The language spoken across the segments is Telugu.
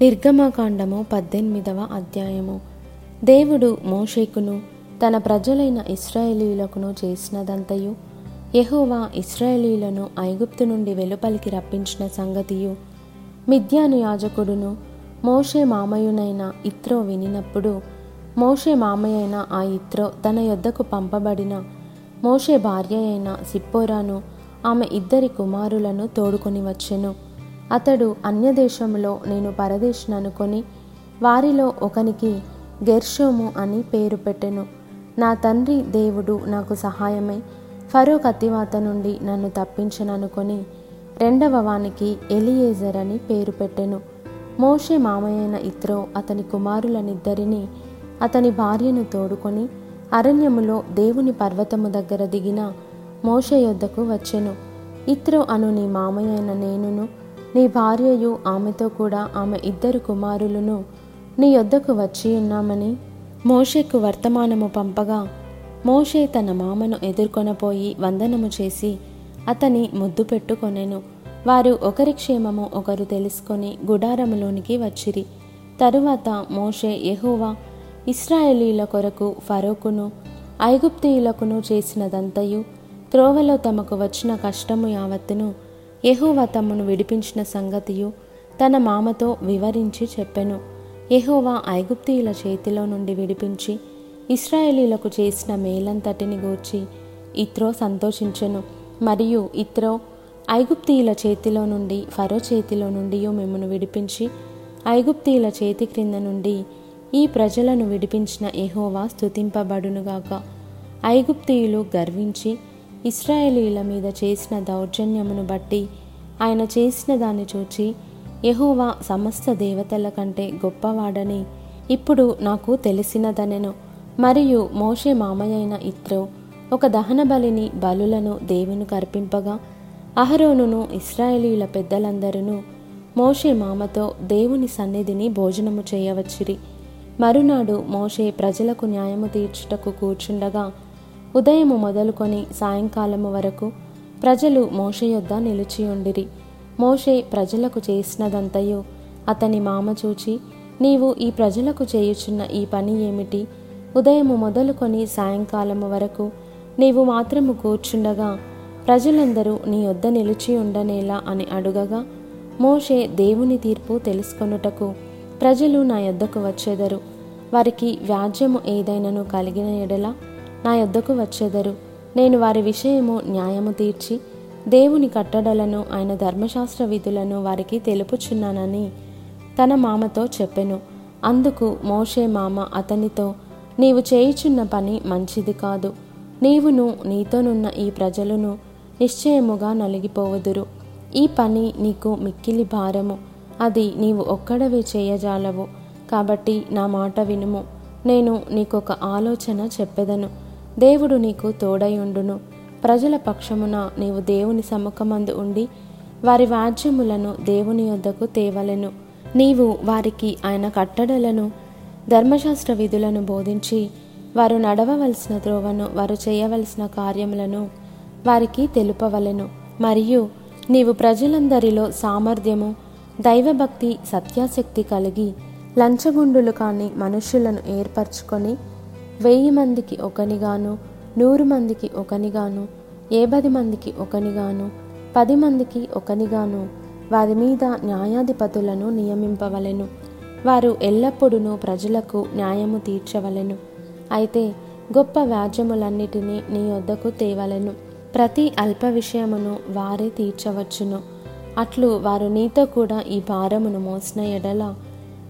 నిర్గమకాండము పద్దెనిమిదవ అధ్యాయము. దేవుడు మోషేకును తన ప్రజలైన ఇస్రాయేలీలకును చేసినదంతయు యహోవా ఇస్రాయేలీలను ఐగుప్తు నుండి వెలుపలికి రప్పించిన సంగతియు. మిద్యాను యాజకుడును మోషే మామయునైన ఇత్రో వినినప్పుడు మోషే మామయైన ఆ ఇత్రో తన యొద్దకు పంపబడిన మోషే భార్య అయిన సిప్పోరాను ఆమె ఇద్దరి కుమారులను తోడుకొని వచ్చెను. అతడు అన్యదేశంలో నేను పరదేశననుకొని వారిలో ఒకనికి గెర్షోము అని పేరు పెట్టెను. నా తండ్రి దేవుడు నాకు సహాయమై ఫరో కత్తివాత నుండి నన్ను తప్పించననుకొని రెండవ వానికి ఎలియేజర్ అని పేరు పెట్టెను. మోషే మామయ్యైన ఇత్రో అతని కుమారులనిద్దరిని అతని భార్యను తోడుకొని అరణ్యములో దేవుని పర్వతము దగ్గర దిగిన మోష యొద్దకు వచ్చెను. ఇత్రో అను నీ మామయ్యైన నేనును నీ భార్యయు ఆమెతో కూడా ఆమె ఇద్దరు కుమారులను నీ యొద్దకు వచ్చి ఉన్నామని మోషేకు వర్తమానము పంపగా మోషే తన మామను ఎదుర్కొనపోయి వందనము చేసి అతని ముద్దు పెట్టుకొనెను. వారు ఒకరి క్షేమము ఒకరు తెలుసుకొని గుడారములోనికి వచ్చిరి. తరువాత మోషే యహోవా ఇస్రాయేలీల కొరకు ఫరోకును ఐగుప్తీయులకును చేసినదంతయు త్రోవలో తమకు వచ్చిన కష్టము యావత్తును యహోవా తమను విడిపించిన సంగతియు తన మామతో వివరించి చెప్పెను. యహోవా ఐగుప్తీయుల చేతిలో నుండి విడిపించి ఇస్రాయేలీలకు చేసిన మేలంతటిని గూర్చి ఇత్రో సంతోషించెను. మరియు ఇత్రో ఐగుప్తీయుల చేతిలో నుండి ఫరో చేతిలో నుండి మిమ్మను విడిపించి ఐగుప్తీయుల చేతి క్రింద నుండి ఈ ప్రజలను విడిపించిన ఎహోవా స్థుతింపబడునుగాక ఐగుప్తీయులు గర్వించి ఇస్రాయేలీల మీద చేసిన దౌర్జన్యమును బట్టి ఆయన చేసిన దాన్ని చూచి యహోవా సమస్త దేవతల కంటే గొప్పవాడని ఇప్పుడు నాకు తెలిసినదనెను. మరియు మోషే మామయ్యైన ఇత్రో ఒక దహన బలిని బలులను దేవునికి అర్పింపగా అహరోనును ఇస్రాయేలీల పెద్దలందరూ మోషే మామతో దేవుని సన్నిధిని భోజనము చేయవచ్చిరి. మరునాడు మోషే ప్రజలకు న్యాయము తీర్చుటకు కూర్చుండగా ఉదయము మొదలుకొని సాయంకాలము వరకు ప్రజలు మోషే యొద్ద నిలిచియుండిరి మోషే ప్రజలకు చేసినదంతయు అతని మామ చూచి నీవు ఈ ప్రజలకు చేయుచున్న ఈ పని ఏమిటి? ఉదయము మొదలుకొని సాయంకాలము వరకు నీవు మాత్రము కూర్చుండగా ప్రజలందరూ నీ వద్ద నిలిచి ఉండనేలా అని అడుగగా మోషే దేవుని తీర్పు తెలుసుకొనుటకు ప్రజలు నా యొద్దకు వచ్చేదరు. వారికి వ్యాజ్యము ఏదైనను కలిగిన ఎడల నా యొద్దకు వచ్చేదరు. నేను వారి విషయము న్యాయము తీర్చి దేవుని కట్టడలను ఆయన ధర్మశాస్త్ర విధులను వారికి తెలుపుచున్నానని తన మామతో చెప్పెను. అందుకు మోషే మామ అతనితో నీవు చేయుచున్న పని మంచిది కాదు. నీవును నీతోనున్న ఈ ప్రజలను నిశ్చయముగా నలిగిపోవదురు. ఈ పని నీకు మిక్కిలి భారము. అది నీవు ఒక్కడవే చేయజాలవు. కాబట్టి నా మాట వినుము. నేను నీకొక ఆలోచన చెప్పెదను. దేవుడు నీకు తోడయుండును ప్రజల పక్షమున నీవు దేవుని సముఖమందు ఉండి వారి వాజ్యములను దేవుని యొద్దకు తేవలెను. నీవు వారికి ఆయన కట్టడలను ధర్మశాస్త్ర విధులను బోధించి వారు నడవవలసిన త్రోవను వారు చేయవలసిన కార్యములను వారికి తెలుపవలెను. మరియు నీవు ప్రజలందరిలో సామర్థ్యము దైవభక్తి సత్యాశక్తి కలిగి లంచగుండులు కాని మనుష్యులను ఏర్పరచుకొని వెయ్యి మందికి ఒకనిగాను నూరు మందికి ఒకనిగాను ఏబది మందికి ఒకనిగాను పది మందికి ఒకనిగాను వారి మీద న్యాయాధిపతులను నియమింపవలెను. వారు ఎల్లప్పుడూ ప్రజలకు న్యాయము తీర్చవలెను. అయితే గొప్ప వ్యాజ్యములన్నిటినీ నీ వద్దకు తేవలెను. ప్రతి అల్ప విషయమును వారే తీర్చవచ్చును. అట్లు వారు నీతో కూడా ఈ భారమును మోసిన ఎడల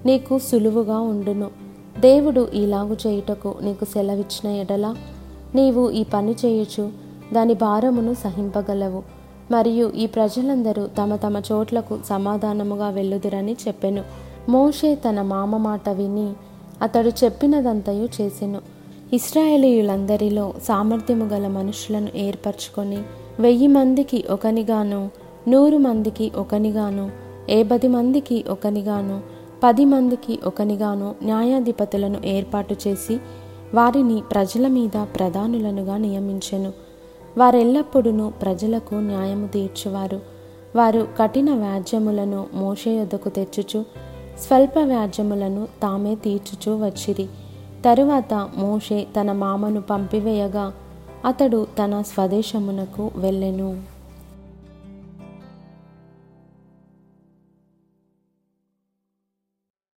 నీకు సులువుగా ఉండును. దేవుడు ఈలాగు చేయుటకు నీకు సెలవిచ్చిన ఎడల నీవు ఈ పని చేయుచు దాని భారమును సహింపగలవు. మరియు ఈ ప్రజలందరూ తమ తమ చోట్లకు సమాధానముగా వెళ్ళుదురని చెప్పెను. మోషే తన మామ మాట విని అతడు చెప్పినదంతయు చేసెను. ఇస్రాయేలీయులందరిలో సామర్థ్యము గల మనుషులను ఏర్పరచుకొని వెయ్యి మందికి ఒకనిగాను నూరు మందికి ఒకనిగాను ఏ పది మందికి ఒకనిగాను పది మందికి ఒకనిగాను న్యాయాధిపతులను ఏర్పాటు చేసి వారిని ప్రజల మీద ప్రధానులనుగా నియమించెను. వారెల్లప్పుడూ ప్రజలకు న్యాయము తీర్చువారు. వారు కఠిన వ్యాజ్యములను మోషయొద్దకు తెచ్చుచు స్వల్ప వ్యాజ్యములను తామే తీర్చుచూ వచ్చిరి. తరువాత మోషే తన మామను పంపివేయగా అతడు తన స్వదేశమునకు వెళ్ళెను.